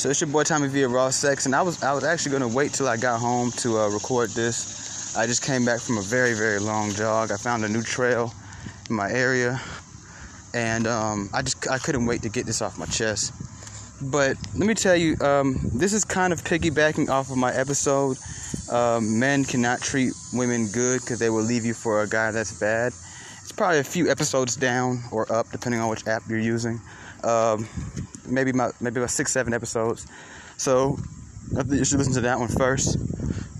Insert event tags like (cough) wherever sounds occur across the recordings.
So it's your boy Tommy via Raw Sex, and I was I was actually gonna wait till I got home to uh, record this. I just came back from a very very long jog. I found a new trail in my area, and um, I just I couldn't wait to get this off my chest. But let me tell you, um, this is kind of piggybacking off of my episode. Um, men cannot treat women good because they will leave you for a guy that's bad. It's probably a few episodes down or up, depending on which app you're using. Um, maybe about maybe about six, seven episodes. So I think you should listen to that one first,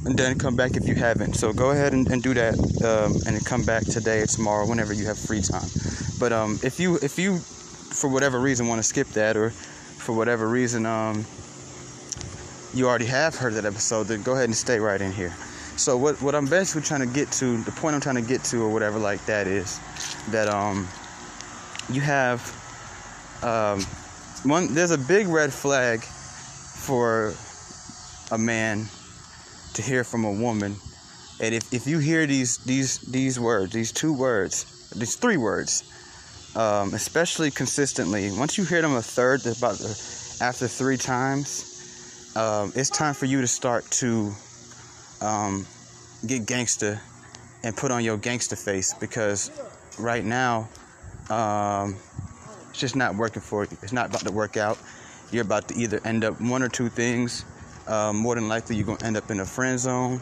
and then come back if you haven't. So go ahead and, and do that, um, and come back today or tomorrow, whenever you have free time. But um, if you if you for whatever reason want to skip that, or for whatever reason um, you already have heard that episode, then go ahead and stay right in here. So what what I'm basically trying to get to, the point I'm trying to get to, or whatever like that is, that um, you have um, one there's a big red flag for a man to hear from a woman. And if, if you hear these these these words these two words these three words um, especially consistently once you hear them a third about the, after three times um, it's time for you to start to um, get gangster and put on your gangster face because right now um, it's just not working for you. It's not about to work out. You're about to either end up one or two things. Um, more than likely, you're going to end up in a friend zone,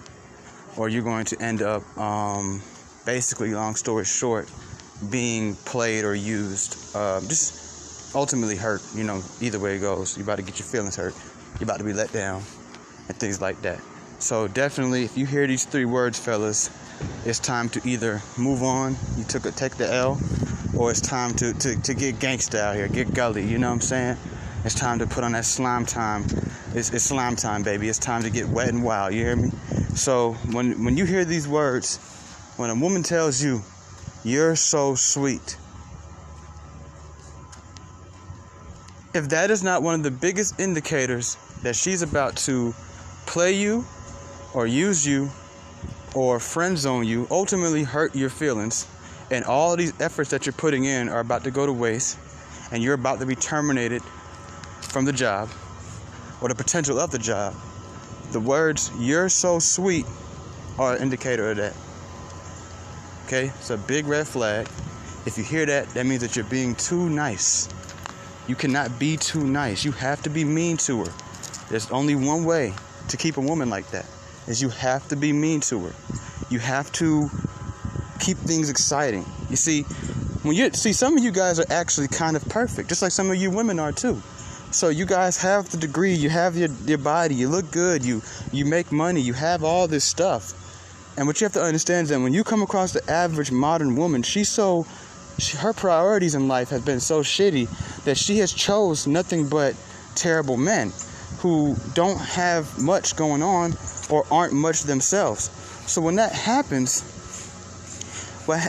or you're going to end up, um, basically, long story short, being played or used. Uh, just ultimately hurt. You know, either way it goes, you're about to get your feelings hurt. You're about to be let down, and things like that. So definitely, if you hear these three words, fellas, it's time to either move on. You took a take the L, or it's time to, to, to get gangsta out here, get gully, you know what I'm saying? It's time to put on that slime time. It's, it's slime time, baby. It's time to get wet and wild, you hear me? So when, when you hear these words, when a woman tells you, you're so sweet, if that is not one of the biggest indicators that she's about to play you or use you or friend zone you, ultimately hurt your feelings, and all these efforts that you're putting in are about to go to waste and you're about to be terminated from the job or the potential of the job, the words, you're so sweet, are an indicator of that. Okay? It's a big red flag. If you hear that, that means that you're being too nice. You cannot be too nice. You have to be mean to her. There's only one way to keep a woman like that is you have to be mean to her. You have to keep things exciting. You see, when you see some of you guys are actually kind of perfect, just like some of you women are too. So you guys have the degree, you have your, your body, you look good, you you make money, you have all this stuff. And what you have to understand is that when you come across the average modern woman, she's so she, her priorities in life have been so shitty that she has chose nothing but terrible men who don't have much going on or aren't much themselves. So when that happens,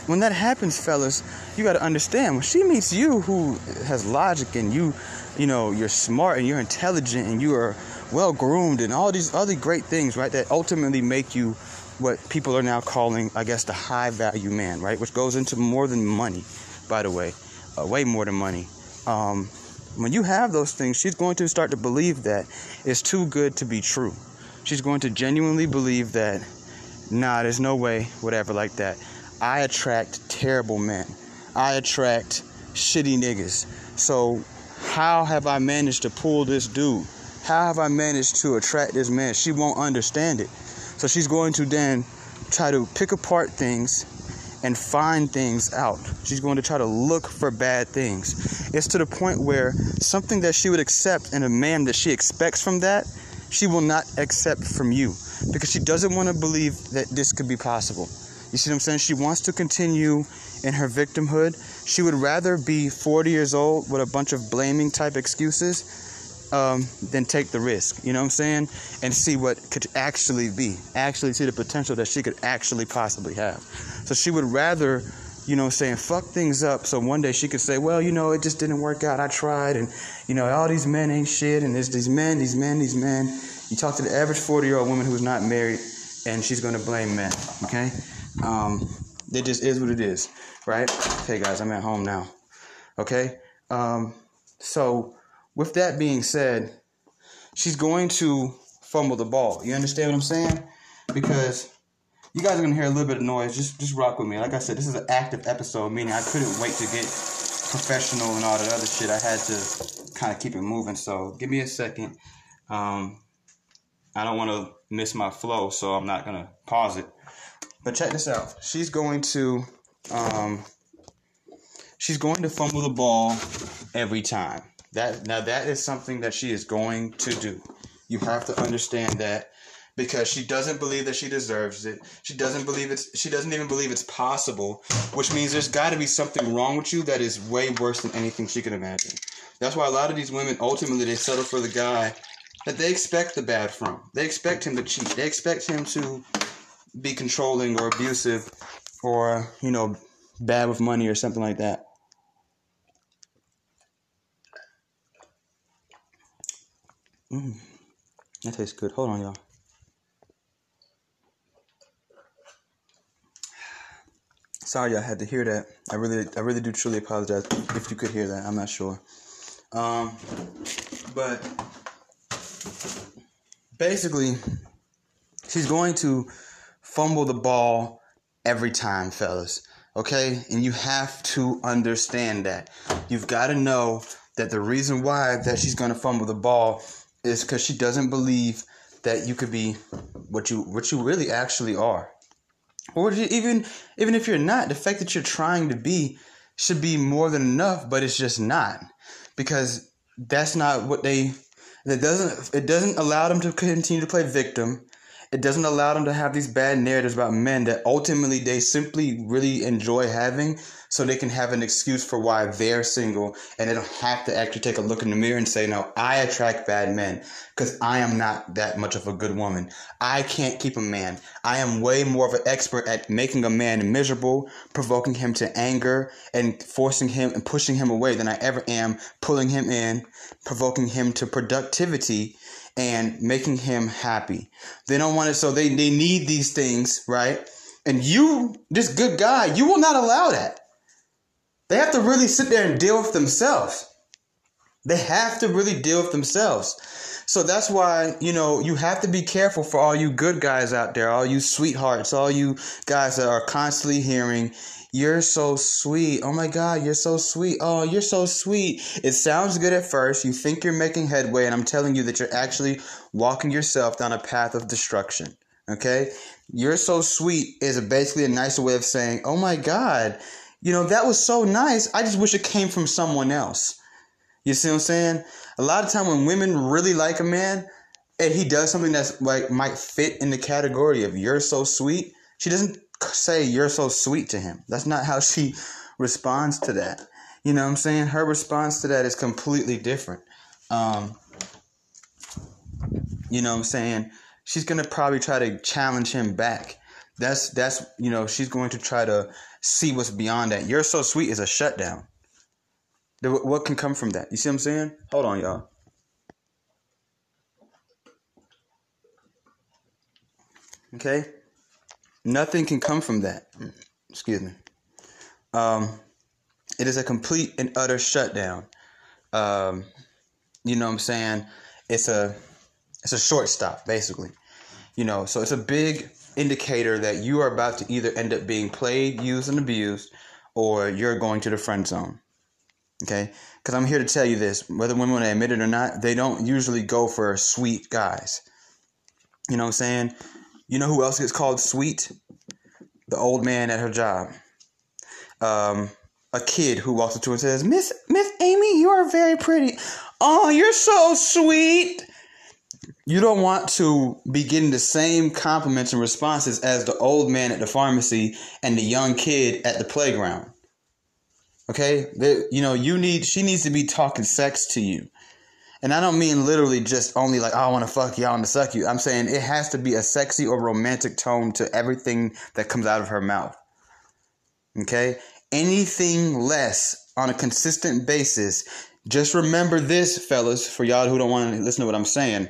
when that happens, fellas, you got to understand when she meets you who has logic and you, you know, you're smart and you're intelligent and you are well groomed and all these other great things, right? That ultimately make you what people are now calling, I guess, the high value man, right? Which goes into more than money, by the way, uh, way more than money. Um, when you have those things, she's going to start to believe that it's too good to be true. She's going to genuinely believe that, nah, there's no way, whatever, like that. I attract terrible men. I attract shitty niggas. So, how have I managed to pull this dude? How have I managed to attract this man? She won't understand it. So, she's going to then try to pick apart things and find things out. She's going to try to look for bad things. It's to the point where something that she would accept in a man that she expects from that, she will not accept from you because she doesn't want to believe that this could be possible. You see what I'm saying? She wants to continue in her victimhood. She would rather be 40 years old with a bunch of blaming type excuses um, than take the risk. You know what I'm saying? And see what could actually be. Actually see the potential that she could actually possibly have. So she would rather, you know, saying fuck things up. So one day she could say, well, you know, it just didn't work out. I tried, and you know, all these men ain't shit, and there's these men, these men, these men. You talk to the average 40 year old woman who's not married, and she's gonna blame men. Okay. Um, it just is what it is, right? Hey guys, I'm at home now. Okay. Um, so with that being said, she's going to fumble the ball. You understand what I'm saying? Because you guys are gonna hear a little bit of noise. Just just rock with me. Like I said, this is an active episode, meaning I couldn't wait to get professional and all that other shit. I had to kind of keep it moving. So give me a second. Um, I don't want to miss my flow, so I'm not gonna pause it. But check this out. She's going to um, she's going to fumble the ball every time. That now that is something that she is going to do. You have to understand that because she doesn't believe that she deserves it. She doesn't believe it's she doesn't even believe it's possible, which means there's got to be something wrong with you that is way worse than anything she can imagine. That's why a lot of these women ultimately they settle for the guy that they expect the bad from. They expect him to cheat. They expect him to be controlling or abusive or, you know, bad with money or something like that. Mm, that tastes good. Hold on, y'all. Sorry, I had to hear that. I really, I really do truly apologize if you could hear that. I'm not sure. Um, but basically, she's going to fumble the ball every time, fellas. Okay? And you have to understand that. You've got to know that the reason why that she's going to fumble the ball is because she doesn't believe that you could be what you what you really actually are. Or even even if you're not, the fact that you're trying to be should be more than enough, but it's just not. Because that's not what they it doesn't it doesn't allow them to continue to play victim. It doesn't allow them to have these bad narratives about men that ultimately they simply really enjoy having so they can have an excuse for why they're single and they don't have to actually take a look in the mirror and say, no, I attract bad men because I am not that much of a good woman. I can't keep a man. I am way more of an expert at making a man miserable, provoking him to anger and forcing him and pushing him away than I ever am pulling him in, provoking him to productivity and making him happy. They don't want it, so they, they need these things, right? And you, this good guy, you will not allow that. They have to really sit there and deal with themselves. They have to really deal with themselves. So that's why, you know, you have to be careful for all you good guys out there, all you sweethearts, all you guys that are constantly hearing, you're so sweet. Oh my God, you're so sweet. Oh, you're so sweet. It sounds good at first. You think you're making headway, and I'm telling you that you're actually walking yourself down a path of destruction. Okay? You're so sweet is basically a nicer way of saying, oh my God, you know, that was so nice. I just wish it came from someone else. You see what I'm saying? A lot of time when women really like a man and he does something that's like might fit in the category of you're so sweet, she doesn't say you're so sweet to him. That's not how she responds to that. You know what I'm saying? Her response to that is completely different. Um, you know what I'm saying? She's gonna probably try to challenge him back. That's that's you know she's going to try to see what's beyond that. You're so sweet is a shutdown. What can come from that? You see what I'm saying? Hold on, y'all. Okay? Nothing can come from that. Excuse me. Um, it is a complete and utter shutdown. Um, you know what I'm saying? It's a it's a shortstop, basically. You know, so it's a big indicator that you are about to either end up being played, used, and abused, or you're going to the friend zone. Okay? Because I'm here to tell you this whether women want to admit it or not, they don't usually go for sweet guys. You know what I'm saying? You know who else gets called sweet? The old man at her job. Um, a kid who walks up to her and says, Miss Miss Amy, you are very pretty. Oh, you're so sweet you don't want to be getting the same compliments and responses as the old man at the pharmacy and the young kid at the playground. Okay? They, you know, you need she needs to be talking sex to you. And I don't mean literally just only like, oh, I want to fuck you, I want to suck you. I'm saying it has to be a sexy or romantic tone to everything that comes out of her mouth. Okay? Anything less on a consistent basis. Just remember this, fellas, for y'all who don't want to listen to what I'm saying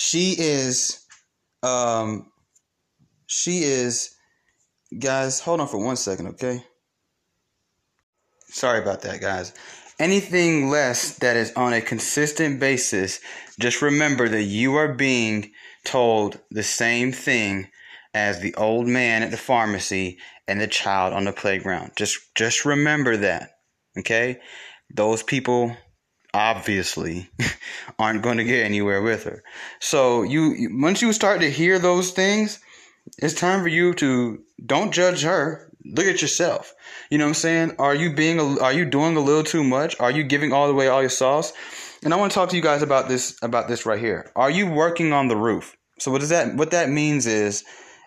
she is um she is guys hold on for one second okay sorry about that guys anything less that is on a consistent basis, just remember that you are being told the same thing as the old man at the pharmacy and the child on the playground. Just just remember that. Okay? Those people obviously (laughs) aren't going to get anywhere with her. So you once you start to hear those things, it's time for you to don't judge her. Look at yourself. You know what I'm saying? Are you being a, are you doing a little too much? Are you giving all the way all your sauce? And I want to talk to you guys about this about this right here. Are you working on the roof? So what does that what that means is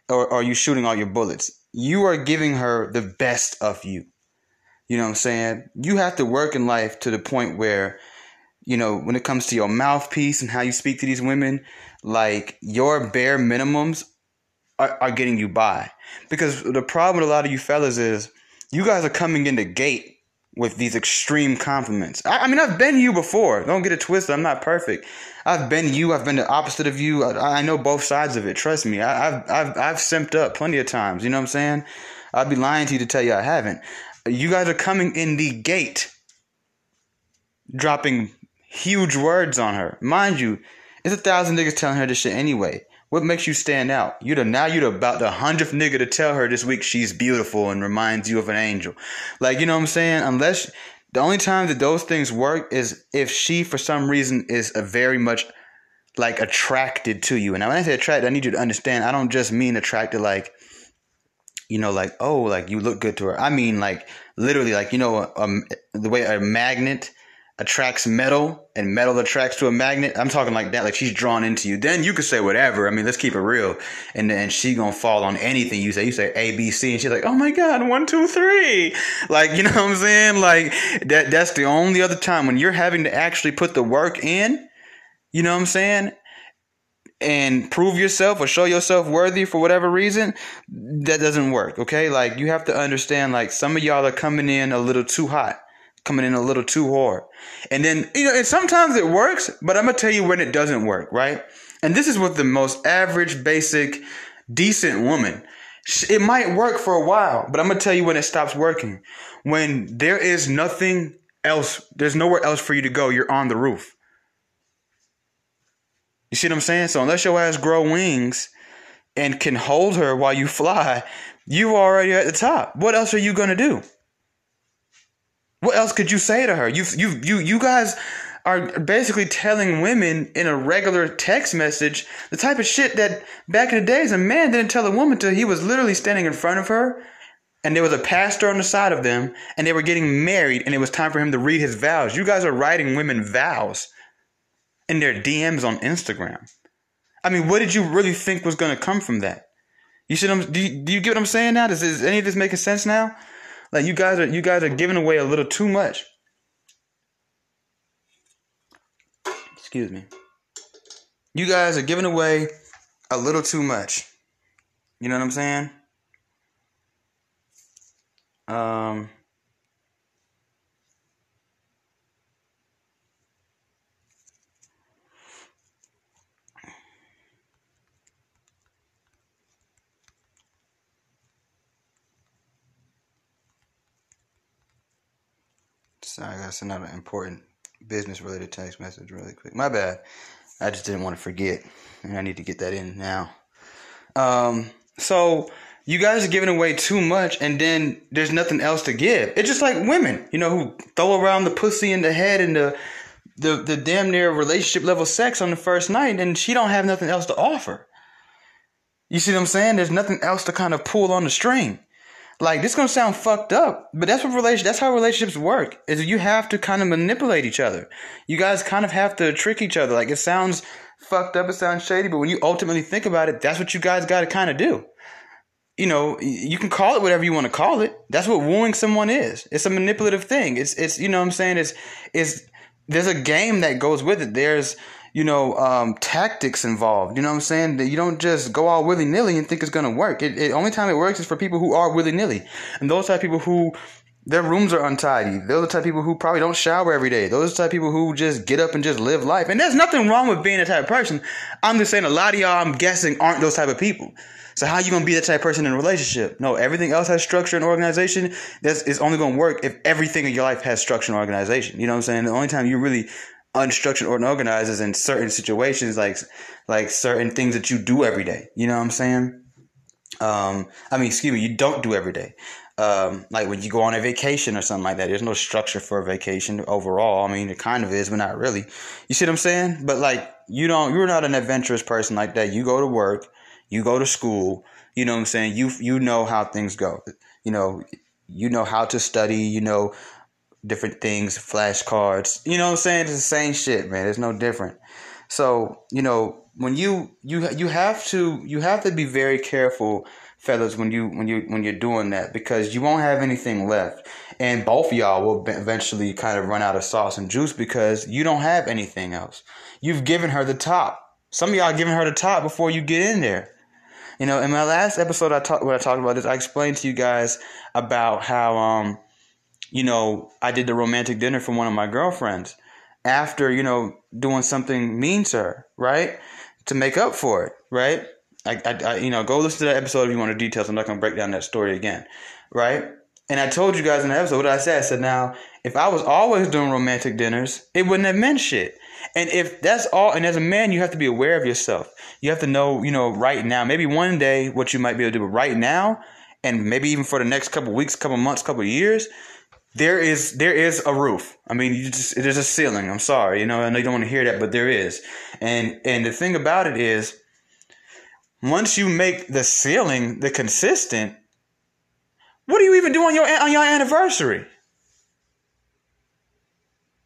or are you shooting all your bullets? You are giving her the best of you. You know what I'm saying? You have to work in life to the point where you know, when it comes to your mouthpiece and how you speak to these women, like your bare minimums are, are getting you by. Because the problem with a lot of you fellas is you guys are coming in the gate with these extreme compliments. I, I, mean, I've been you before. Don't get it twisted. I'm not perfect. I've been you. I've been the opposite of you. I, I know both sides of it. Trust me. I, have I've I've simped up plenty of times. You know what I'm saying? I'd be lying to you to tell you I haven't. You guys are coming in the gate, dropping huge words on her. Mind you, it's a thousand niggas telling her this shit anyway. What makes you stand out? You the now you the about the hundredth nigga to tell her this week she's beautiful and reminds you of an angel. Like you know what I'm saying? Unless the only time that those things work is if she for some reason is a very much like attracted to you. And when I say attracted, I need you to understand I don't just mean attracted like you know like oh like you look good to her. I mean like literally like you know um, the way a magnet attracts metal and metal attracts to a magnet. I'm talking like that, like she's drawn into you. Then you could say whatever. I mean, let's keep it real. And then she gonna fall on anything you say. You say A, B, C, and she's like, oh my God, one, two, three. Like, you know what I'm saying? Like that that's the only other time when you're having to actually put the work in, you know what I'm saying? And prove yourself or show yourself worthy for whatever reason, that doesn't work. Okay. Like you have to understand like some of y'all are coming in a little too hot coming in a little too hard. And then, you know, and sometimes it works, but I'm going to tell you when it doesn't work, right? And this is with the most average, basic, decent woman. It might work for a while, but I'm going to tell you when it stops working. When there is nothing else, there's nowhere else for you to go. You're on the roof. You see what I'm saying? So unless your ass grow wings and can hold her while you fly, you already at the top. What else are you going to do? What else could you say to her? You you you you guys are basically telling women in a regular text message the type of shit that back in the days a man didn't tell a woman till he was literally standing in front of her and there was a pastor on the side of them and they were getting married and it was time for him to read his vows. You guys are writing women vows in their DMs on Instagram. I mean, what did you really think was going to come from that? You should do you, do you get what I'm saying now? Does, is any of this making sense now? Like you guys are you guys are giving away a little too much. Excuse me. You guys are giving away a little too much. You know what I'm saying? Um Sorry, that's another important business related text message really quick. My bad. I just didn't want to forget. And I need to get that in now. Um, so you guys are giving away too much and then there's nothing else to give. It's just like women, you know, who throw around the pussy in the head and the the, the damn near relationship level sex on the first night and she don't have nothing else to offer. You see what I'm saying? There's nothing else to kind of pull on the string. Like this gonna sound fucked up, but that's what relation that's how relationships work. Is you have to kind of manipulate each other. You guys kind of have to trick each other. Like it sounds fucked up, it sounds shady, but when you ultimately think about it, that's what you guys got to kind of do. You know, you can call it whatever you want to call it. That's what wooing someone is. It's a manipulative thing. It's it's you know what I'm saying. It's it's there's a game that goes with it. There's you know, um, tactics involved. You know what I'm saying? That you don't just go all willy nilly and think it's gonna work. It, it only time it works is for people who are willy nilly, and those are people who Their rooms are untidy. Those are the type of people who probably don't shower every day. Those are the type of people who just get up and just live life. And there's nothing wrong with being that type of person. I'm just saying a lot of y'all, I'm guessing, aren't those type of people. So how you gonna be that type of person in a relationship? No, everything else has structure and organization. That's it's only gonna work if everything in your life has structure and organization. You know what I'm saying? The only time you really unstructured or unorganized is in certain situations, like like certain things that you do every day. You know what I'm saying? Um, I mean, excuse me, you don't do every day. Um, like when you go on a vacation or something like that. There's no structure for a vacation overall. I mean, it kind of is, but not really. You see what I'm saying? But like, you don't. You're not an adventurous person like that. You go to work you go to school, you know what I'm saying? You you know how things go. You know, you know how to study, you know different things, flashcards. You know what I'm saying? It's the same shit, man. It's no different. So, you know, when you you you have to you have to be very careful fellas when you when you when you're doing that because you won't have anything left and both of y'all will eventually kind of run out of sauce and juice because you don't have anything else you've given her the top some of y'all giving her the top before you get in there you know, in my last episode, I talked when I talked about this. I explained to you guys about how, um, you know, I did the romantic dinner for one of my girlfriends after you know doing something mean to her, right? To make up for it, right? I, I, I you know, go listen to that episode if you want the details. I'm not gonna break down that story again, right? And I told you guys in the episode what I said. I said, now, if I was always doing romantic dinners, it wouldn't have meant shit. And if that's all, and as a man, you have to be aware of yourself. You have to know, you know, right now, maybe one day what you might be able to do, but right now, and maybe even for the next couple weeks, couple months, couple years, there is there is a roof. I mean, you just there's a ceiling. I'm sorry, you know, I know you don't want to hear that, but there is. And and the thing about it is, once you make the ceiling the consistent, what do you even do on your on your anniversary?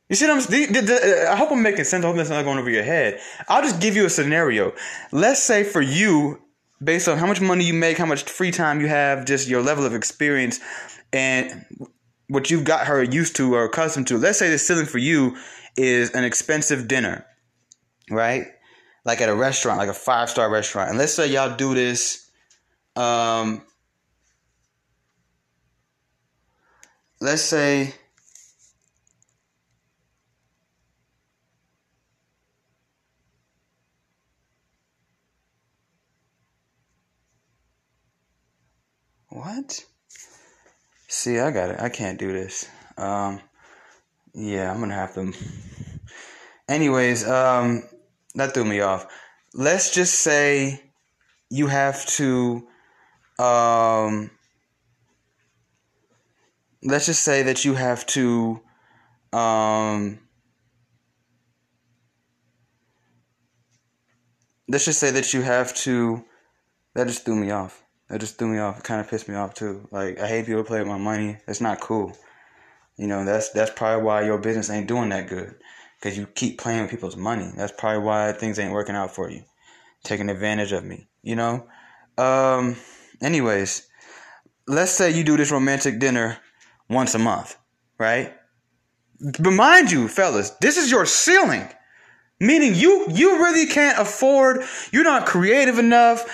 You see what I'm saying? I hope I'm making sense. I hope that's not going over your head. I'll just give you a scenario. Let's say for you, based on how much money you make, how much free time you have, just your level of experience, and what you've got her used to or accustomed to. Let's say the ceiling for you is an expensive dinner, right? Like at a restaurant, like a five star restaurant. And let's say y'all do this. Um, let's say What? See, I got it. I can't do this. Um, yeah, I'm gonna have to. Anyways, um, that threw me off. Let's just say you have to. Um, let's just say that you have to. Um, let's just say that you have to. That just threw me off. That just threw me off. It kind of pissed me off too. Like I hate people play with my money. It's not cool. You know, that's that's probably why your business ain't doing that good. Cause you keep playing with people's money. That's probably why things ain't working out for you. Taking advantage of me. You know. Um. Anyways, let's say you do this romantic dinner once a month, right? But mind you, fellas, this is your ceiling. Meaning you you really can't afford. You're not creative enough.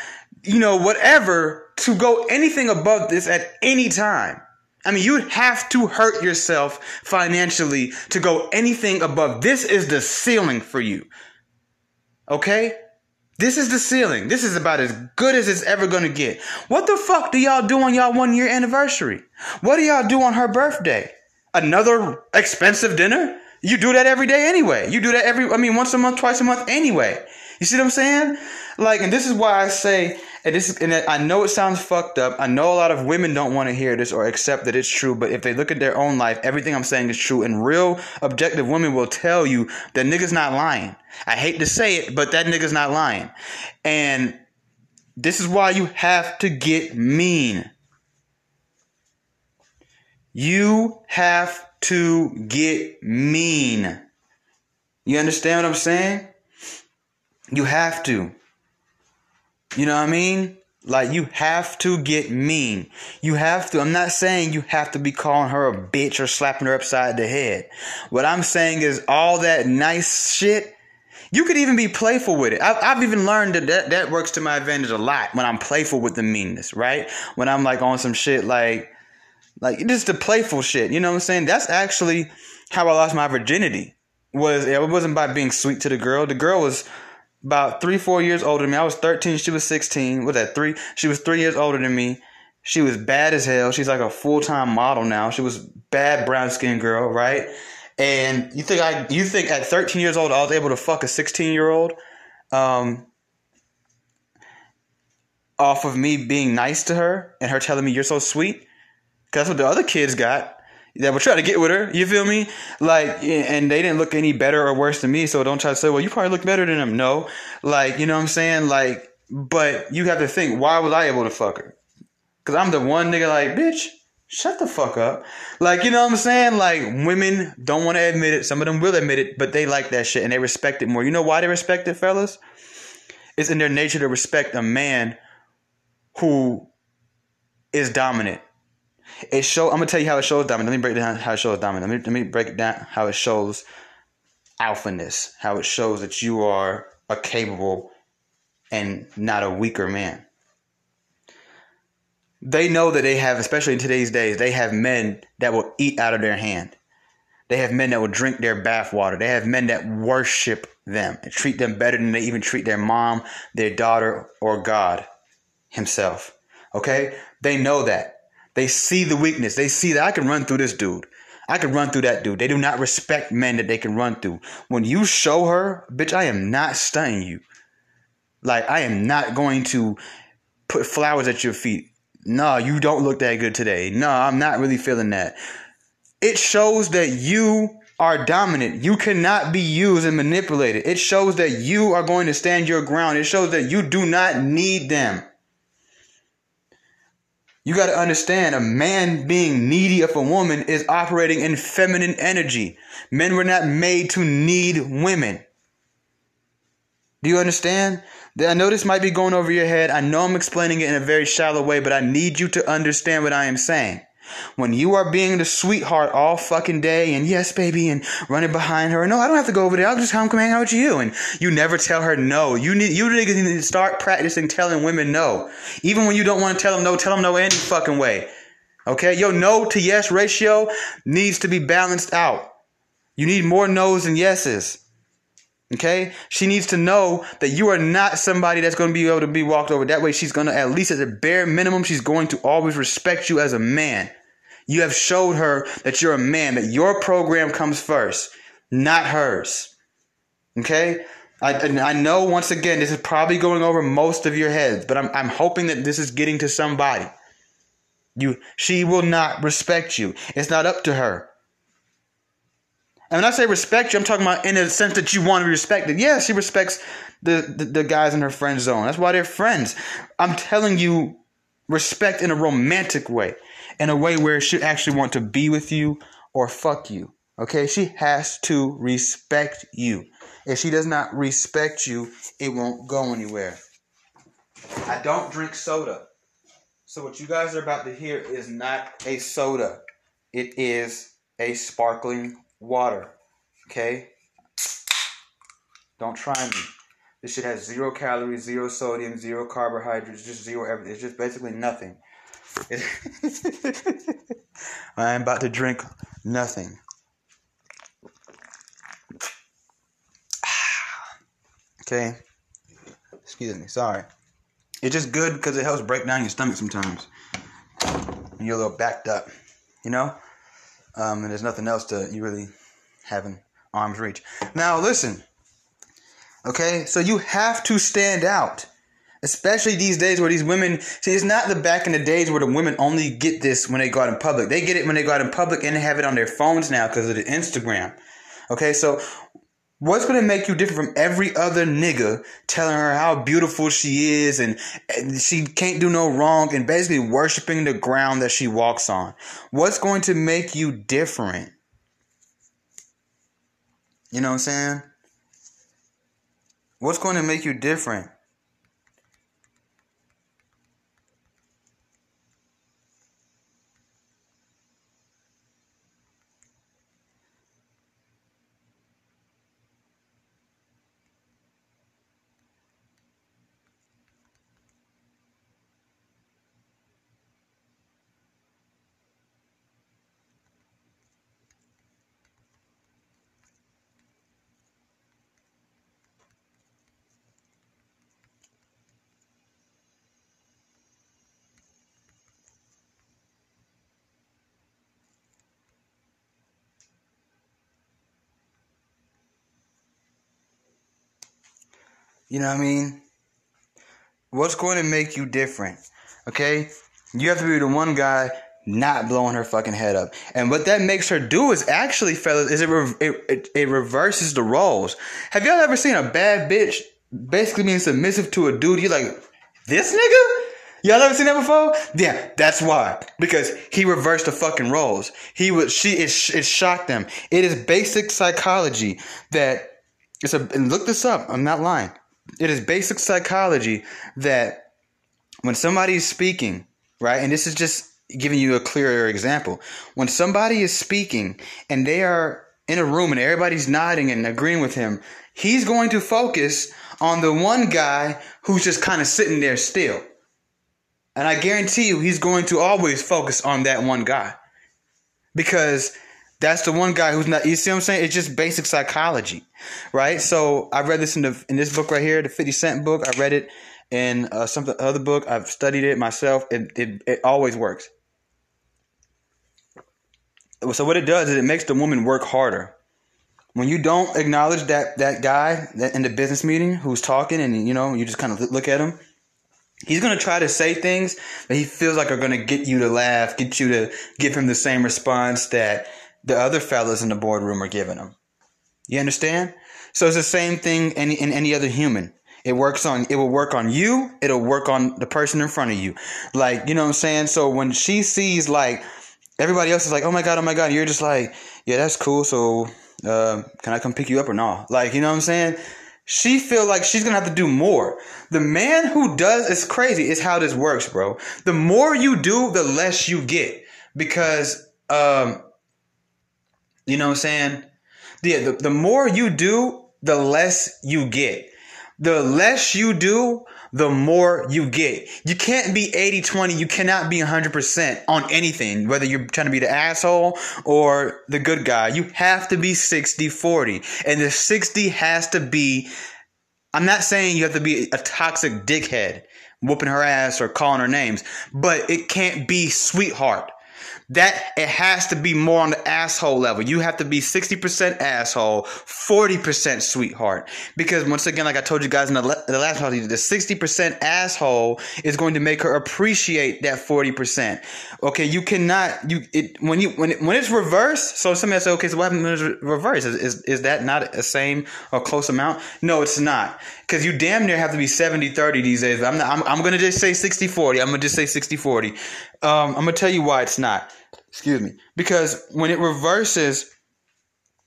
You know whatever to go anything above this at any time. I mean, you'd have to hurt yourself financially to go anything above. This is the ceiling for you. Okay? This is the ceiling. This is about as good as it's ever gonna get. What the fuck do y'all do on y'all one year anniversary? What do y'all do on her birthday? Another expensive dinner? You do that every day anyway. You do that every, I mean, once a month, twice a month anyway. You see what I'm saying? Like, and this is why I say and this is and I know it sounds fucked up. I know a lot of women don't want to hear this or accept that it's true, but if they look at their own life, everything I'm saying is true. And real objective women will tell you that nigga's not lying. I hate to say it, but that nigga's not lying. And this is why you have to get mean. You have to get mean. You understand what I'm saying? You have to. You know what I mean? Like you have to get mean. You have to. I'm not saying you have to be calling her a bitch or slapping her upside the head. What I'm saying is all that nice shit. You could even be playful with it. I've, I've even learned that, that that works to my advantage a lot when I'm playful with the meanness, right? When I'm like on some shit like, Like just the playful shit. You know what I'm saying? That's actually how I lost my virginity. Was it wasn't by being sweet to the girl. The girl was about three, four years older than me. I was 13, she was 16. What that three? She was three years older than me. She was bad as hell. She's like a full time model now. She was bad brown skinned girl, right? And you think I you think at 13 years old I was able to fuck a 16 year old? Um, off of me being nice to her and her telling me you're so sweet. That's what the other kids got that were trying to get with her. You feel me? Like, and they didn't look any better or worse than me. So don't try to say, well, you probably look better than them. No, like, you know what I'm saying? Like, but you have to think, why was I able to fuck her? Cause I'm the one nigga like, bitch, shut the fuck up. Like, you know what I'm saying? Like, women don't want to admit it. Some of them will admit it, but they like that shit and they respect it more. You know why they respect it, fellas? It's in their nature to respect a man who is dominant. It show. I'm gonna tell you how it shows dominant. Let me break down how it shows dominant. Let me, let me break down how it shows alphaness. How it shows that you are a capable and not a weaker man. They know that they have, especially in today's days, they have men that will eat out of their hand. They have men that will drink their bathwater. They have men that worship them and treat them better than they even treat their mom, their daughter, or God himself. Okay? They know that. They see the weakness. They see that I can run through this dude. I can run through that dude. They do not respect men that they can run through. When you show her, bitch, I am not stunning you. Like, I am not going to put flowers at your feet. No, you don't look that good today. No, I'm not really feeling that. It shows that you are dominant. You cannot be used and manipulated. It shows that you are going to stand your ground. It shows that you do not need them. You got to understand a man being needy of a woman is operating in feminine energy. Men were not made to need women. Do you understand? I know this might be going over your head. I know I'm explaining it in a very shallow way, but I need you to understand what I am saying. When you are being the sweetheart all fucking day and yes, baby, and running behind her, no, I don't have to go over there. I'll just come, come hang out with you. And you never tell her no. You need, you niggas need to start practicing telling women no. Even when you don't want to tell them no, tell them no any fucking way. Okay? Your no to yes ratio needs to be balanced out. You need more no's than yeses. Okay? She needs to know that you are not somebody that's going to be able to be walked over. That way, she's going to, at least at the bare minimum, she's going to always respect you as a man. You have showed her that you're a man, that your program comes first, not hers. Okay? I, I know once again, this is probably going over most of your heads, but I'm, I'm hoping that this is getting to somebody. You, she will not respect you. It's not up to her. And when I say respect you, I'm talking about in the sense that you want to be respected. Yeah, she respects the, the, the guys in her friend zone. That's why they're friends. I'm telling you, respect in a romantic way, in a way where she actually want to be with you or fuck you. Okay, she has to respect you. If she does not respect you, it won't go anywhere. I don't drink soda. So what you guys are about to hear is not a soda. It is a sparkling water. Okay? Don't try me. This shit has zero calories, zero sodium, zero carbohydrates, just zero everything. It's just basically nothing. (laughs) I'm about to drink nothing. (sighs) Okay? Excuse me, sorry. It's just good because it helps break down your stomach sometimes. And you're a little backed up, you know? Um, and there's nothing else to you really having arm's reach. Now listen, okay, so you have to stand out. Especially these days where these women see it's not the back in the days where the women only get this when they go out in public. They get it when they go out in public and they have it on their phones now because of the Instagram. Okay, so What's going to make you different from every other nigga telling her how beautiful she is and, and, she can't do no wrong and basically worshiping the ground that she walks on? What's going to make you different? You know what I'm saying? What's going to make you different? You know what I mean? What's going to make you different? Okay? You have to be the one guy not blowing her fucking head up. And what that makes her do is actually, fellas, is it, re- it, it, it reverses the roles. Have y'all ever seen a bad bitch basically being submissive to a dude? You're like, this nigga? Y'all ever seen that before? Yeah, that's why. Because he reversed the fucking roles. He was she it, it shocked them. It is basic psychology that it's a and look this up. I'm not lying. It is basic psychology that when somebody is speaking, right, and this is just giving you a clearer example. When somebody is speaking and they are in a room and everybody's nodding and agreeing with him, he's going to focus on the one guy who's just kind of sitting there still. And I guarantee you, he's going to always focus on that one guy because that's the one guy who's not. You see what I'm saying? It's just basic psychology, right? So I read this in the in this book right here, the Fifty Cent book. I read it in uh, some other book. I've studied it myself. It, it it always works. So what it does is it makes the woman work harder. When you don't acknowledge that that guy in the business meeting who's talking, and you know you just kind of look at him, he's gonna try to say things that he feels like are gonna get you to laugh, get you to give him the same response that the other fellas in the boardroom are giving them. You understand? So it's the same thing in, in any other human. It works on it will work on you, it'll work on the person in front of you. Like, you know what I'm saying? So when she sees like everybody else is like, "Oh my god, oh my god," you're just like, "Yeah, that's cool. So, uh, can I come pick you up or not?" Like, you know what I'm saying? She feel like she's gonna have to do more. The man who does it's crazy. It's how this works, bro. The more you do, the less you get because um, you know what I'm saying? Yeah, the, the more you do, the less you get. The less you do, the more you get. You can't be 80 20. You cannot be 100% on anything, whether you're trying to be the asshole or the good guy. You have to be 60 40. And the 60 has to be, I'm not saying you have to be a toxic dickhead, whooping her ass or calling her names, but it can't be sweetheart that it has to be more on the asshole level. You have to be 60% asshole, 40% sweetheart. Because once again, like I told you guys in the, le- the last party, the 60% asshole is going to make her appreciate that 40%. Okay, you cannot you it when you when it, when it's reverse. So somebody say, okay, so what happens when it's reverse? Is, is is that not a same or close amount? No, it's not. Because you damn near have to be 70-30 these days. I'm not, I'm, I'm gonna just say 60-40. I'm gonna just say 60-40. Um, I'm gonna tell you why it's not. Excuse me. Because when it reverses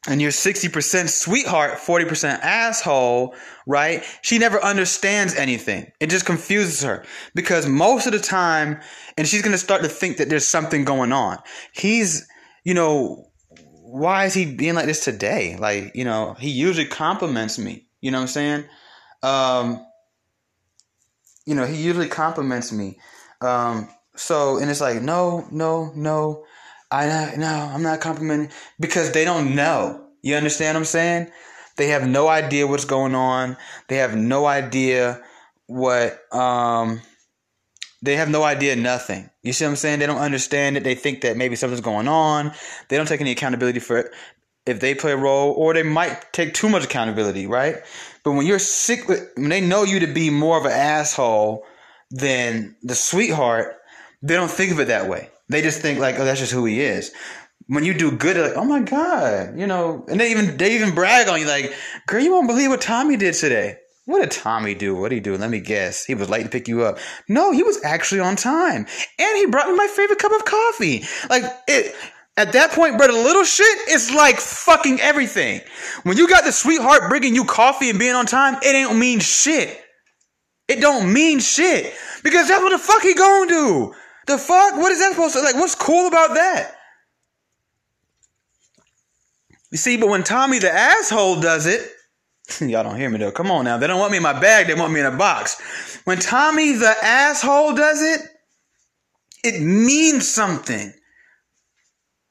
and you're 60% sweetheart, 40% asshole, right? She never understands anything. It just confuses her because most of the time, and she's going to start to think that there's something going on. He's, you know, why is he being like this today? Like, you know, he usually compliments me. You know what I'm saying? Um, you know, he usually compliments me. Um, so, and it's like, no, no, no. I no, I'm not complimenting because they don't know. You understand what I'm saying? They have no idea what's going on. They have no idea what um they have no idea nothing. You see what I'm saying? They don't understand it. They think that maybe something's going on. They don't take any accountability for it if they play a role, or they might take too much accountability, right? But when you're sick, when they know you to be more of an asshole than the sweetheart, they don't think of it that way. They just think like, oh, that's just who he is. When you do good, like, oh my god, you know, and they even they even brag on you like, girl, you won't believe what Tommy did today. What did Tommy do? What did he do? Let me guess. He was late to pick you up. No, he was actually on time, and he brought me my favorite cup of coffee. Like it. At that point, bro, the little shit is like fucking everything. When you got the sweetheart bringing you coffee and being on time, it ain't mean shit. It don't mean shit because that's what the fuck he gonna do. The fuck? What is that supposed to like? What's cool about that? You see, but when Tommy the asshole does it, (laughs) y'all don't hear me though. Come on now. They don't want me in my bag, they want me in a box. When Tommy the asshole does it, it means something.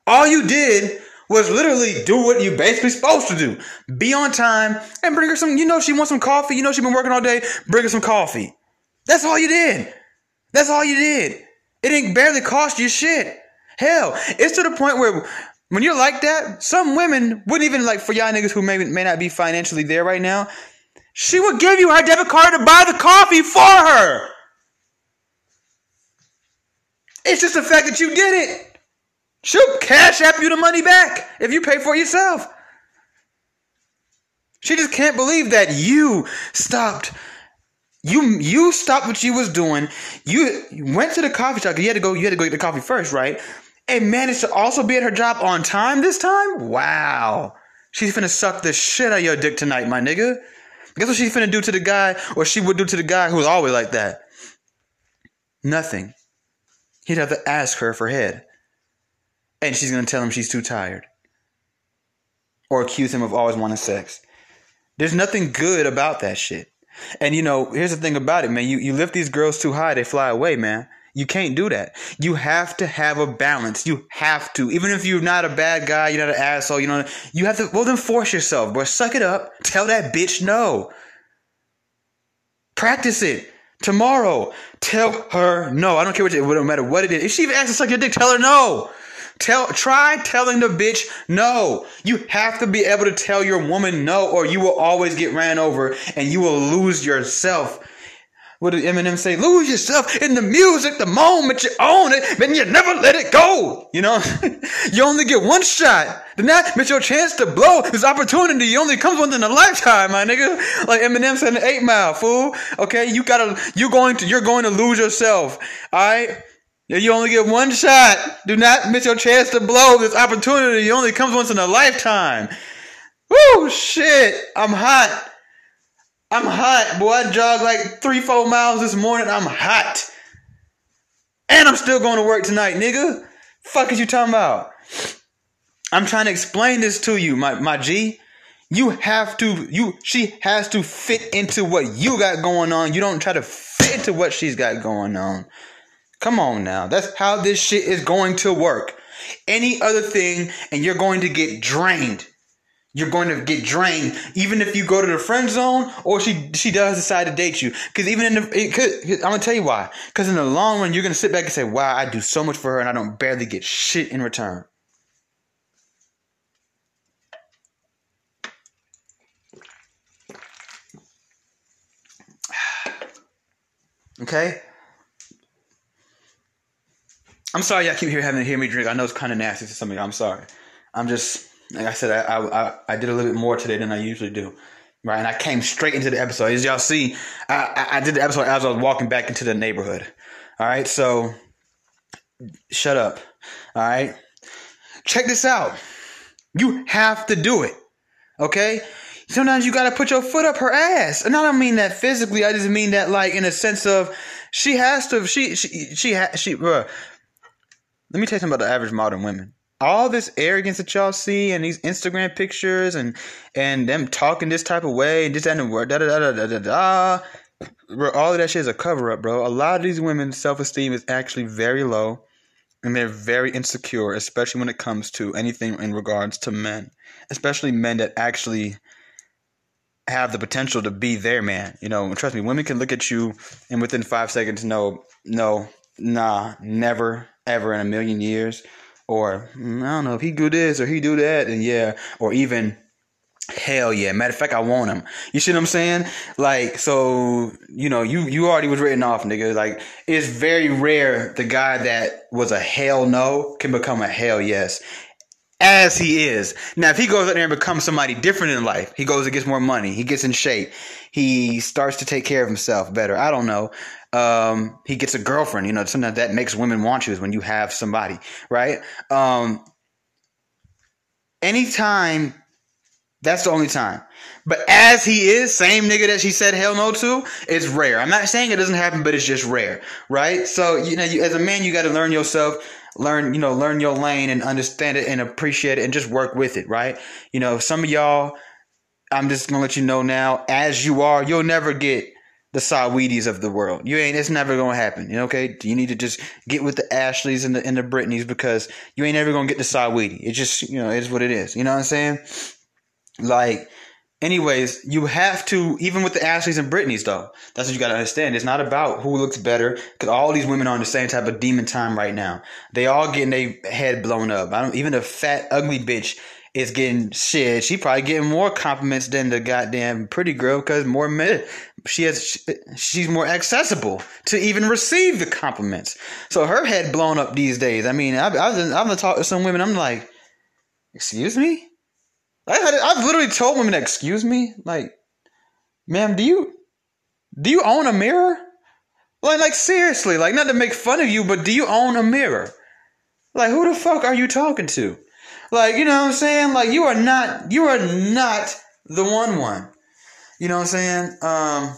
All you did was literally do what you basically supposed to do. Be on time and bring her some, you know, she wants some coffee. You know, she's been working all day. Bring her some coffee. That's all you did. That's all you did. It ain't barely cost you shit. Hell, it's to the point where when you're like that, some women wouldn't even like for y'all niggas who may may not be financially there right now. she would give you her debit card to buy the coffee for her. It's just the fact that you did it. She'll cash app you the money back if you pay for it yourself. She just can't believe that you stopped. You you stopped what you was doing. You went to the coffee shop. You had to go. You had to go get the coffee first, right? And managed to also be at her job on time this time. Wow, she's finna suck the shit out of your dick tonight, my nigga. Guess what she's finna do to the guy, or she would do to the guy who's always like that? Nothing. He'd have to ask her for head. And she's gonna tell him she's too tired. Or accuse him of always wanting sex. There's nothing good about that shit. And you know, here's the thing about it, man. You you lift these girls too high, they fly away, man. You can't do that. You have to have a balance. You have to. Even if you're not a bad guy, you're not an asshole, you know, you have to well then force yourself, bro. Suck it up. Tell that bitch no. Practice it. Tomorrow. Tell her no. I don't care what it, no matter what it is. If she even asks to suck your dick, tell her no. Tell try telling the bitch no. You have to be able to tell your woman no, or you will always get ran over and you will lose yourself. What did Eminem say? Lose yourself in the music the moment you own it, then you never let it go. You know, (laughs) you only get one shot. Then that miss your chance to blow. This opportunity only comes once in a lifetime, my nigga. Like Eminem said in Eight Mile, fool. Okay, you gotta, You're going to, you're going to lose yourself. All right. You only get one shot. Do not miss your chance to blow. This opportunity It only comes once in a lifetime. Woo, shit. I'm hot. I'm hot. Boy, I jogged like three, four miles this morning. I'm hot. And I'm still going to work tonight, nigga. Fuck is you talking about? I'm trying to explain this to you, my, my G. You have to, you, she has to fit into what you got going on. You don't try to fit into what she's got going on. Come on now. That's how this shit is going to work. Any other thing, and you're going to get drained. You're going to get drained, even if you go to the friend zone or she she does decide to date you. Because even in the, it I'm gonna tell you why. Because in the long run, you're gonna sit back and say, "Wow, I do so much for her, and I don't barely get shit in return." (sighs) Okay, I'm sorry y'all keep here having to hear me drink. I know it's kind of nasty to some of y'all. I'm sorry. I'm just like I said. I, I I did a little bit more today than I usually do, right? And I came straight into the episode. As y'all see, I I did the episode as I was walking back into the neighborhood. All right, so shut up. All right, check this out. You have to do it. Okay. Sometimes you gotta put your foot up her ass, and I don't mean that physically. I just mean that like in a sense of she has to. She she she ha, she. Bruh, let me tell you something about the average modern women. All this arrogance that y'all see and these Instagram pictures and and them talking this type of way and this and the word da da da da da da. Bro, all of that shit is a cover up, bro. A lot of these women's self esteem is actually very low, and they're very insecure, especially when it comes to anything in regards to men, especially men that actually have the potential to be their man. You know, trust me, women can look at you and within five seconds know, no, nah, never, ever in a million years. Or mm, I don't know if he do this or he do that, and yeah, or even hell yeah. Matter of fact, I want him. You see what I'm saying? Like, so you know, you you already was written off, nigga. Like, it's very rare the guy that was a hell no can become a hell yes as he is. Now, if he goes out there and becomes somebody different in life, he goes and gets more money, he gets in shape, he starts to take care of himself better. I don't know um, he gets a girlfriend. You know, sometimes that makes women want you is when you have somebody, right? Um, anytime, that's the only time. But as he is, same nigga that she said hell no to, it's rare. I'm not saying it doesn't happen, but it's just rare, right? So you know, you, as a man, you got to learn yourself, learn, you know, learn your lane and understand it and appreciate it and just work with it, right? You know, some of y'all, I'm just gonna let you know now, as you are, you'll never get the Saweeties of the world. You ain't. It's never gonna happen. You know, okay? You need to just get with the Ashleys and the and the Britneys because you ain't ever gonna get the Saweetie. It just you know it is what it is. You know what I'm saying? Like, anyways, you have to even with the Ashleys and Britneys though. That's what you gotta understand. It's not about who looks better because all these women are on the same type of demon time right now. They all getting their head blown up. I don't even a fat ugly bitch is getting shit. She probably getting more compliments than the goddamn pretty girl because more men. She has. She's more accessible to even receive the compliments. So her head blown up these days. I mean, I've I've, I've talked to some women. I'm like, excuse me. I had, I've literally told women, excuse me, like, ma'am, do you do you own a mirror? Like, like seriously, like not to make fun of you, but do you own a mirror? Like, who the fuck are you talking to? Like, you know what I'm saying? Like, you are not, you are not the one one. You know what I'm saying? Um,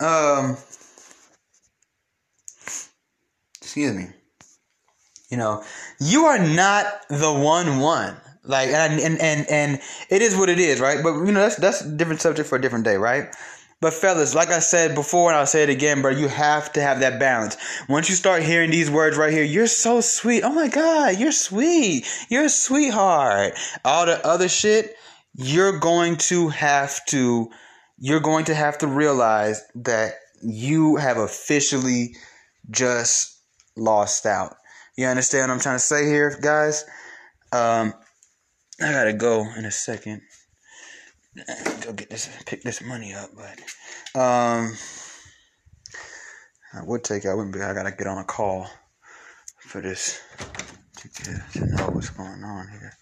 um, excuse me. You know, you are not the one one. Like and and and and it is what it is, right? But you know that's that's a different subject for a different day, right? But fellas, like I said before, and I'll say it again, bro, you have to have that balance. Once you start hearing these words right here, you're so sweet. Oh my God, you're sweet. You're a sweetheart. All the other shit, you're going to have to, you're going to have to realize that you have officially just lost out. You understand what I'm trying to say here, guys? Um, I gotta go in a second. Go get this, pick this money up, but um, I would take. I wouldn't be. I gotta get on a call for this to get to know what's going on here.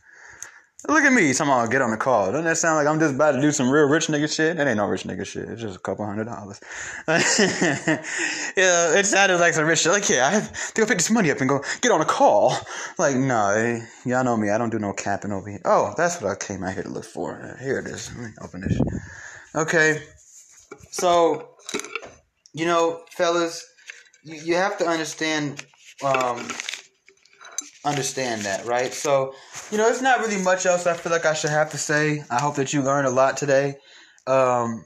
Look at me, somehow get on the call. Doesn't that sound like I'm just about to do some real rich nigga shit? That ain't no rich nigga shit. It's just a couple hundred dollars. (laughs) yeah, it sounded like some rich shit. Like, yeah, I have to go pick this money up and go get on a call. Like, no, eh, y'all know me. I don't do no capping over here. Oh, that's what I came out here to look for. Here it is. Let me open this. Okay. So, you know, fellas, you, you have to understand um, understand that, right? So, you know, it's not really much else I feel like I should have to say. I hope that you learned a lot today. Um,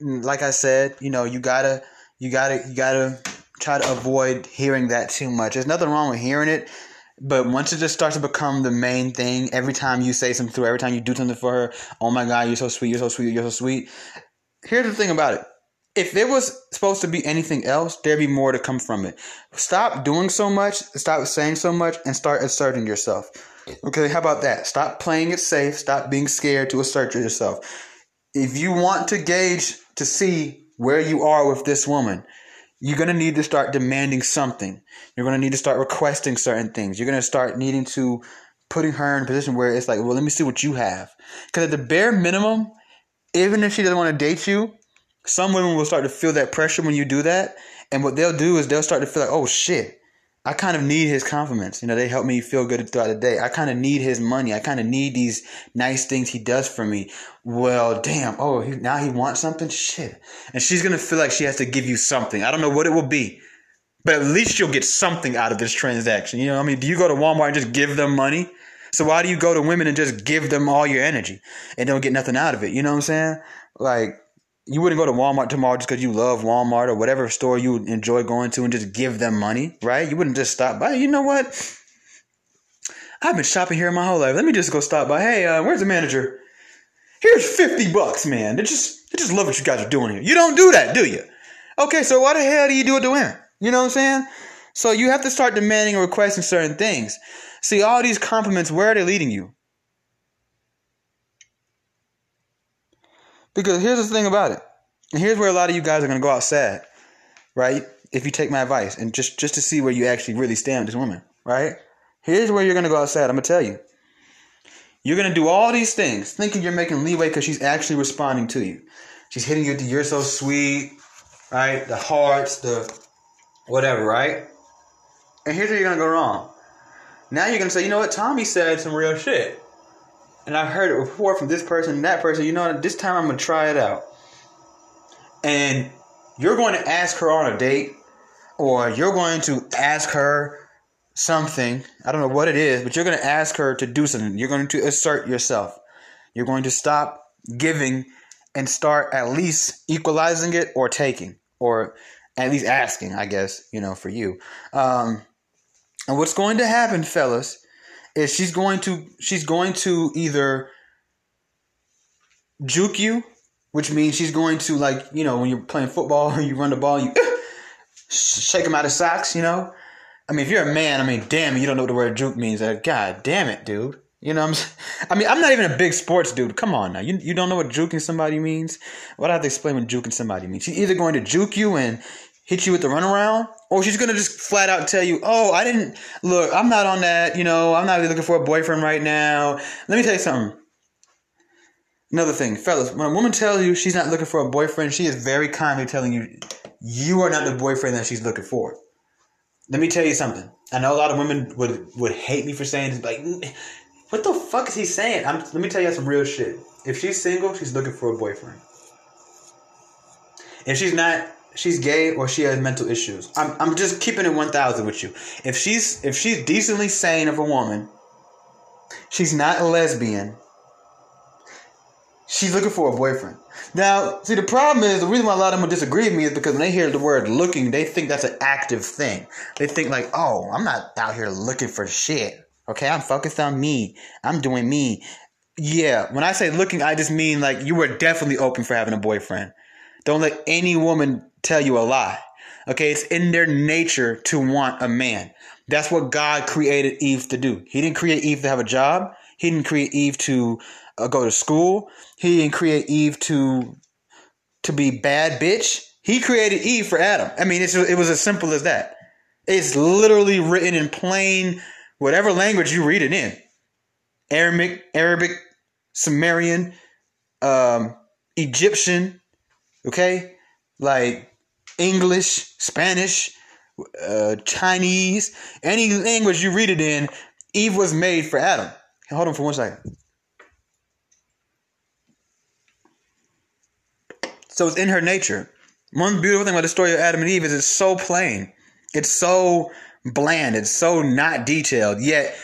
like I said, you know, you gotta, you gotta, you gotta try to avoid hearing that too much. There's nothing wrong with hearing it, but once it just starts to become the main thing, every time you say something to her, every time you do something for her, oh my God, you're so sweet, you're so sweet, you're so sweet. Here's the thing about it if there was supposed to be anything else, there'd be more to come from it. Stop doing so much, stop saying so much, and start asserting yourself. Okay, how about that? Stop playing it safe, stop being scared to assert yourself. If you want to gauge to see where you are with this woman, you're going to need to start demanding something. You're going to need to start requesting certain things. You're going to start needing to putting her in a position where it's like, well, let me see what you have. Because at the bare minimum, even if she doesn't want to date you, some women will start to feel that pressure when you do that. And what they'll do is they'll start to feel like, oh shit, I kind of need his compliments. You know, they help me feel good throughout the day. I kind of need his money. I kind of need these nice things he does for me. Well, damn. Oh, he, now he wants something? Shit. And she's going to feel like she has to give you something. I don't know what it will be, but at least you'll get something out of this transaction. You know I mean? Do you go to Walmart and just give them money? So why do you go to women and just give them all your energy and don't get nothing out of it? You know what I'm saying? Like, you wouldn't go to Walmart tomorrow just because you love Walmart or whatever store you enjoy going to and just give them money, right? You wouldn't just stop by. You know what? I've been shopping here my whole life. Let me just go stop by. Hey, uh, where's the manager? Here's fifty bucks, man. They just they just love what you guys are doing here. You don't do that, do you? Okay, so why the hell do you do it to women? You know what I'm saying? So you have to start demanding and requesting certain things. See, all these compliments, where are they leading you? Because here's the thing about it. And here's where a lot of you guys are gonna go out sad, right? If you take my advice and just just to see where you actually really stand with this woman, right? Here's where you're gonna go out sad. I'm gonna tell you. You're gonna do all these things, thinking you're making leeway because she's actually responding to you. She's hitting you "you're so sweet," right? The hearts, the whatever, right? And here's where you're gonna go wrong. Now you're gonna say, you know what? Tommy said some real shit and I've heard it before from this person and that person, you know, this time I'm gonna try it out. And you're going to ask her on a date, or you're going to ask her something. I don't know what it is, but you're going to ask her to do something. You're going to assert yourself. You're going to stop giving and start at least equalizing it or taking, or at least asking, I guess, you know, for you. Um, and what's going to happen, fellas, is she's going to she's going to either juke you which means she's going to like you know when you're playing football or (laughs) you run the ball, you (laughs) shake him out of socks. You know, I mean, if you're a man, I mean, damn, you don't know what the word juke means. Like, God damn it, dude. You know, I'm. I mean, I'm not even a big sports dude. Come on now, you you don't know what juking somebody means. What do I have to explain what juking somebody means? She's either going to juke you and hit you with the runaround, or she's gonna just flat out tell you, "Oh, I didn't look. I'm not on that. You know, I'm not really looking for a boyfriend right now." Let me tell you something. Another thing, fellas, when a woman tells you she's not looking for a boyfriend, she is very kindly telling you you are not the boyfriend that she's looking for. Let me tell you something. I know a lot of women would would hate me for saying this, like, what the fuck is he saying? I'm, let me tell you some real shit. If she's single, she's looking for a boyfriend. If she's not, she's gay or she has mental issues. I'm, I'm just keeping it 1000 with you. If she's if she's decently sane of a woman, she's not a lesbian. She's looking for a boyfriend. Now, see, the problem is the reason why a lot of them disagree with me is because when they hear the word looking, they think that's an active thing. They think like, oh, I'm not out here looking for shit. Okay, I'm focused on me. I'm doing me. Yeah, when I say looking, I just mean like you were definitely open for having a boyfriend. Don't let any woman tell you a lie. Okay, it's in their nature to want a man. That's what God created Eve to do. He didn't create Eve to have a job. He didn't create Eve to uh, go to school. He didn't create Eve to to be bad bitch. He created Eve for Adam. I mean, it was as simple as that. It's literally written in plain, whatever language you read it in. Arabic, Arabic, Sumerian, um, Egyptian, okay, like English, Spanish, uh, Chinese, any language you read it in, Eve was made for Adam. Hold on for one second. So it's in her nature. One beautiful thing about the story of Adam and Eve is it's so plain. It's so bland. It's so not detailed. Yet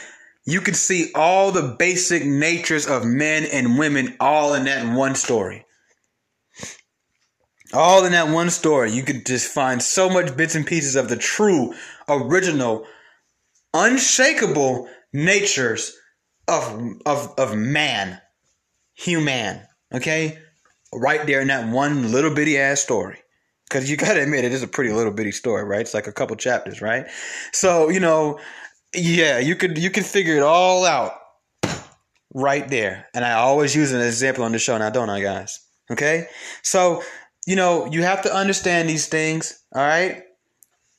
you can see all the basic natures of men and women all in that one story. All in that one story. You could just find so much bits and pieces of the true, original, unshakable natures of of of man, human. Okay, right there in that one little bitty ass story. Because you gotta admit, it is a pretty little bitty story, right? It's like a couple chapters, right? So you know, yeah, you could you could figure it all out right there. And I always use an example on the show now, don't I, guys? Okay, so you know you have to understand these things. All right,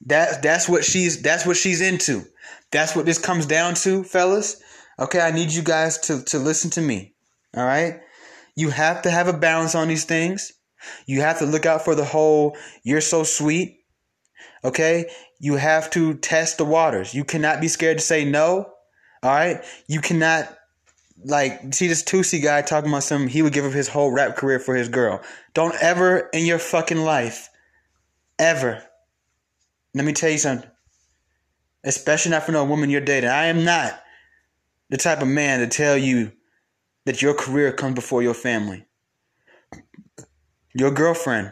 that that's what she's that's what she's into. That's what this comes down to, fellas. Okay, I need you guys to to listen to me. All right. You have to have a balance on these things. You have to look out for the whole, you're so sweet. Okay? You have to test the waters. You cannot be scared to say no. All right? You cannot, like, see this Toosii guy talking about some, he would give up his whole rap career for his girl. Don't ever in your fucking life, ever, let me tell you something. Especially not for no woman you're dating. I am not the type of man to tell you that your career comes before your family. Your girlfriend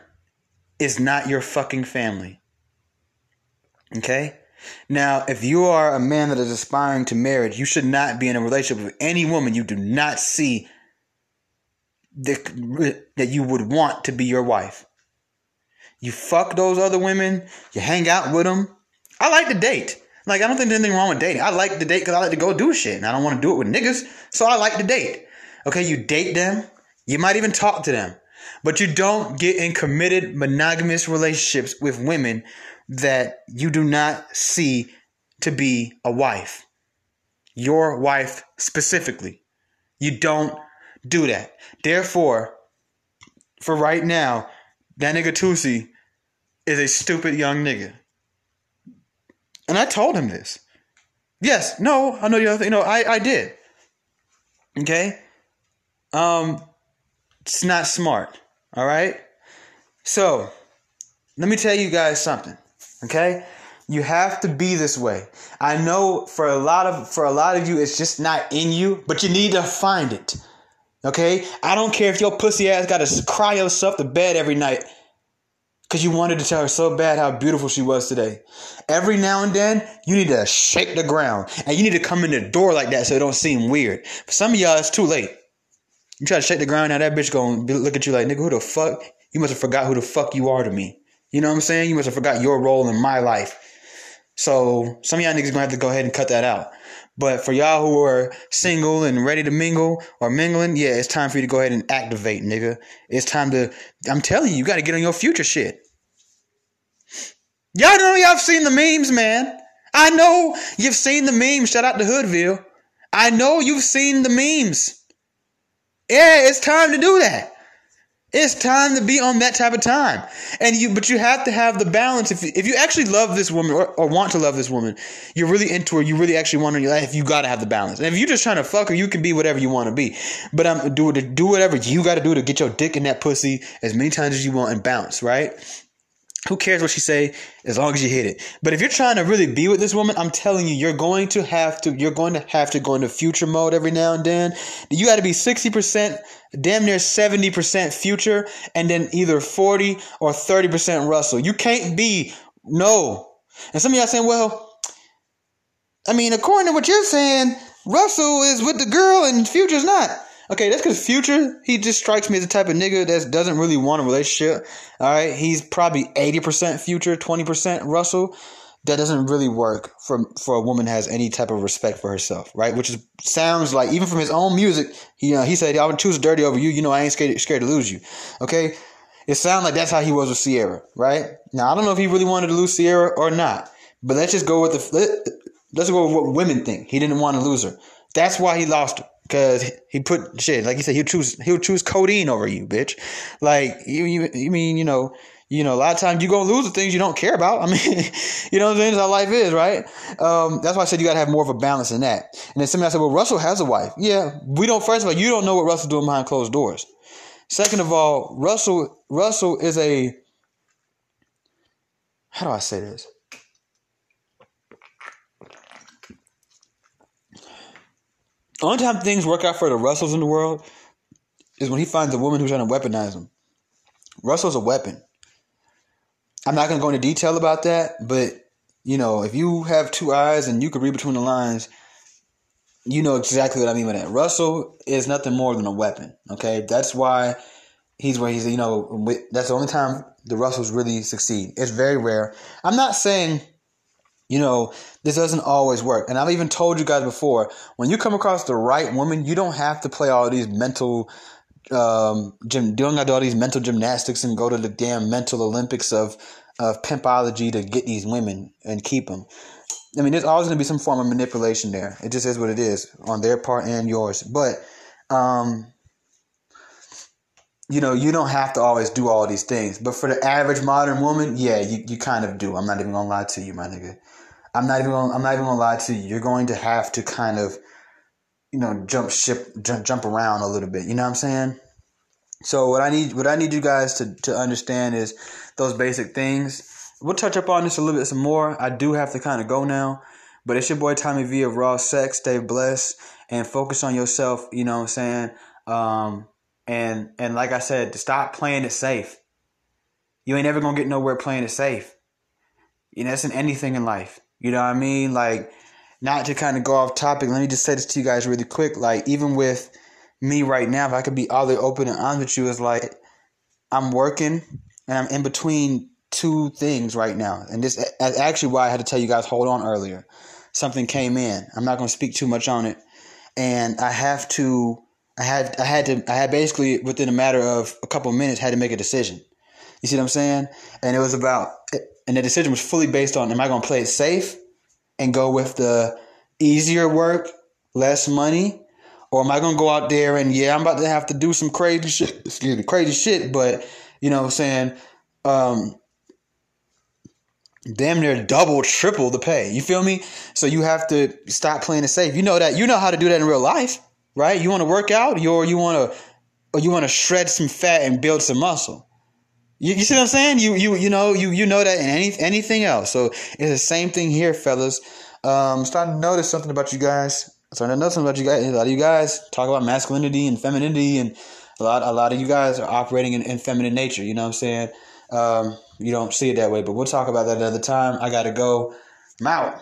is not your fucking family. Okay? Now, if you are a man that is aspiring to marriage, you should not be in a relationship with any woman you do not see that, that you would want to be your wife. You fuck those other women, you hang out with them. I like to date. Like, I don't think there's anything wrong with dating. I like to date because I like to go do shit, and I don't want to do it with niggas, so I like to date. Okay, you date them, you might even talk to them, but you don't get in committed monogamous relationships with women that you do not see to be a wife. Your wife specifically. You don't do that. Therefore, for right now, that nigga Toosii is a stupid young nigga. And I told him this. Yes, no, I know you. You know, I I did. Okay, um, it's not smart. All right. So, let me tell you guys something. Okay, you have to be this way. I know for a lot of for a lot of you, it's just not in you, but you need to find it. Okay, I don't care if your pussy ass got to cry yourself to bed every night because you wanted to tell her so bad how beautiful she was today. Every now and then, you need to shake the ground and you need to come in the door like that so it don't seem weird. For some of y'all, it's too late. You try to shake the ground, now that bitch gonna look at you like, nigga, who the fuck? You must have forgot who the fuck you are to me. You know what I'm saying? You must have forgot your role in my life. So some of y'all niggas gonna have to go ahead and cut that out. But for y'all who are single and ready to mingle or mingling, yeah, it's time for you to go ahead and activate, nigga. It's time to. I'm telling you, you got to get on your future shit. Y'all know y'all seen the memes, man. I know you've seen the memes. Shout out to Hoodville. I know you've seen the memes. Yeah, it's time to do that. It's time to be on that type of time. And you but you have to have the balance. If, you, if you actually love this woman or, or want to love this woman, you're really into her, you really actually want her in your life, you gotta have the balance. And if you're just trying to fuck her, you can be whatever you want to be. But um do do whatever you gotta do to get your dick in that pussy as many times as you want and bounce, right? Who cares what she say as long as you hit it? But if you're trying to really be with this woman, I'm telling you, you're going to have to you're going to have to go into future mode every now and then. You got to be 60%, damn near 70% future and then either 40 or 30% Russell. You can't be no. And some of y'all saying, "Well, I mean, according to what you're saying, Russell is with the girl and Future's not." Okay, that's because Future, he just strikes me as the type of nigga that doesn't really want a relationship. All right, he's probably 80% Future, 20% Russell. That doesn't really work for for a woman has any type of respect for herself, right? Which is sounds like even from his own music, you uh, know, he said, "I would choose dirty over you." You know, I ain't scared scared to lose you. Okay, it sounds like that's how he was with Ciara, right? Now I don't know if he really wanted to lose Ciara or not, but let's just go with the let, let's go with what women think. He didn't want to lose her. That's why he lost her. Cause he put shit like he said he'll choose he'll choose codeine over you, bitch. Like you you, you mean you know you know a lot of times you gonna lose the things you don't care about. (laughs) I mean you know what I'm? That's how life is, right? Um, that's why I said you gotta have more of a balance in that. And then somebody said, well, Russell has a wife. Yeah, we don't. First of all, you don't know what Russell's doing behind closed doors. Second of all, Russell Russell is a how do I say this? The only time things work out for the Russells in the world is when he finds a woman who's trying to weaponize him. Russell's a weapon. I'm not going to go into detail about that, but you know, if you have two eyes and you can read between the lines, you know exactly what I mean by that. Russell is nothing more than a weapon. Okay, that's why he's where he's. You know, that's the only time the Russells really succeed. It's very rare. I'm not saying you know, this doesn't always work. And I've even told you guys before, when you come across the right woman, you don't have to play all these mental um gym doing all these mental gymnastics and go to the damn mental Olympics of of pimpology to get these women and keep them. I mean, there's always going to be some form of manipulation there. It just is what it is on their part and yours. But um you know, you don't have to always do all these things. But for the average modern woman, yeah, you, you kind of do. I'm not even gonna lie to you, my nigga. I'm not even gonna, I'm not even gonna lie to you. You're going to have to kind of, you know, jump ship, jump, jump around a little bit. You know what I'm saying? So what I need, what I need you guys to, to understand is those basic things. We'll touch up on this a little bit some more. I do have to kind of go now, but it's your boy Tommy V of Raw Sex. Stay blessed and focus on yourself. You know what I'm saying? Um, and and like I said, to stop playing it safe. You ain't ever gonna get nowhere playing it safe. You know, that's in anything in life. You know what I mean? Like, not to kind of go off topic, let me just say this to you guys really quick. Like, even with me right now, if I could be all the open and honest with you, is like I'm working and I'm in between two things right now. And this is actually why I had to tell you guys hold on earlier. Something came in. I'm not going to speak too much on it. And I have to I had I had to I had basically within a matter of a couple of minutes had to make a decision. You see what I'm saying? And it was about and the decision was fully based on: Am I going to play it safe and go with the easier work, less money, or am I to go out there and yeah, I'm about to have to do some crazy shit, excuse me, crazy shit, but you know, what I'm saying, um, damn near double, triple the pay. You feel me? So you have to stop playing it safe. You know that. You know how to do that in real life, right? You want to work out, or you want to, or you want to shred some fat and build some muscle. You, you see what I'm saying? You you you know you you know that in any anything else. So it's the same thing here, fellas. Um, starting to notice something about you guys. Starting to notice something about you guys. A lot of you guys talk about masculinity and femininity, and a lot a lot of you guys are operating in, in feminine nature. You know what I'm saying? Um, you don't see it that way, but we'll talk about that another time. I gotta go. I'm out.